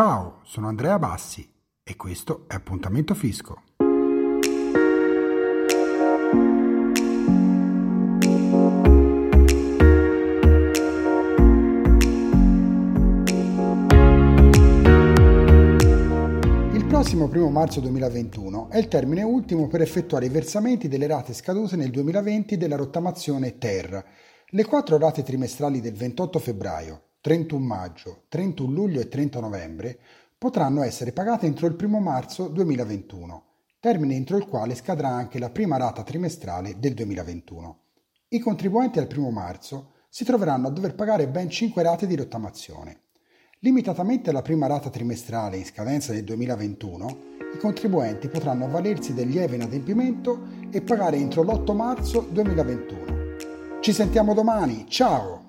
Ciao, sono Andrea Bassi e questo è Appuntamento Fisco. Il prossimo 1 marzo 2021 è il termine ultimo per effettuare i versamenti delle rate scadute nel 2020 della rottamazione TER. Le quattro rate trimestrali del 28 febbraio, 31 maggio, 31 luglio e 30 novembre potranno essere pagate entro il 1 marzo 2021, termine entro il quale scadrà anche la prima rata trimestrale del 2021. I contribuenti al 1 marzo si troveranno a dover pagare ben 5 rate di rottamazione. Limitatamente alla prima rata trimestrale in scadenza del 2021, i contribuenti potranno avvalersi del lieve inadempimento e pagare entro l'8 marzo 2021. Ci sentiamo domani, ciao!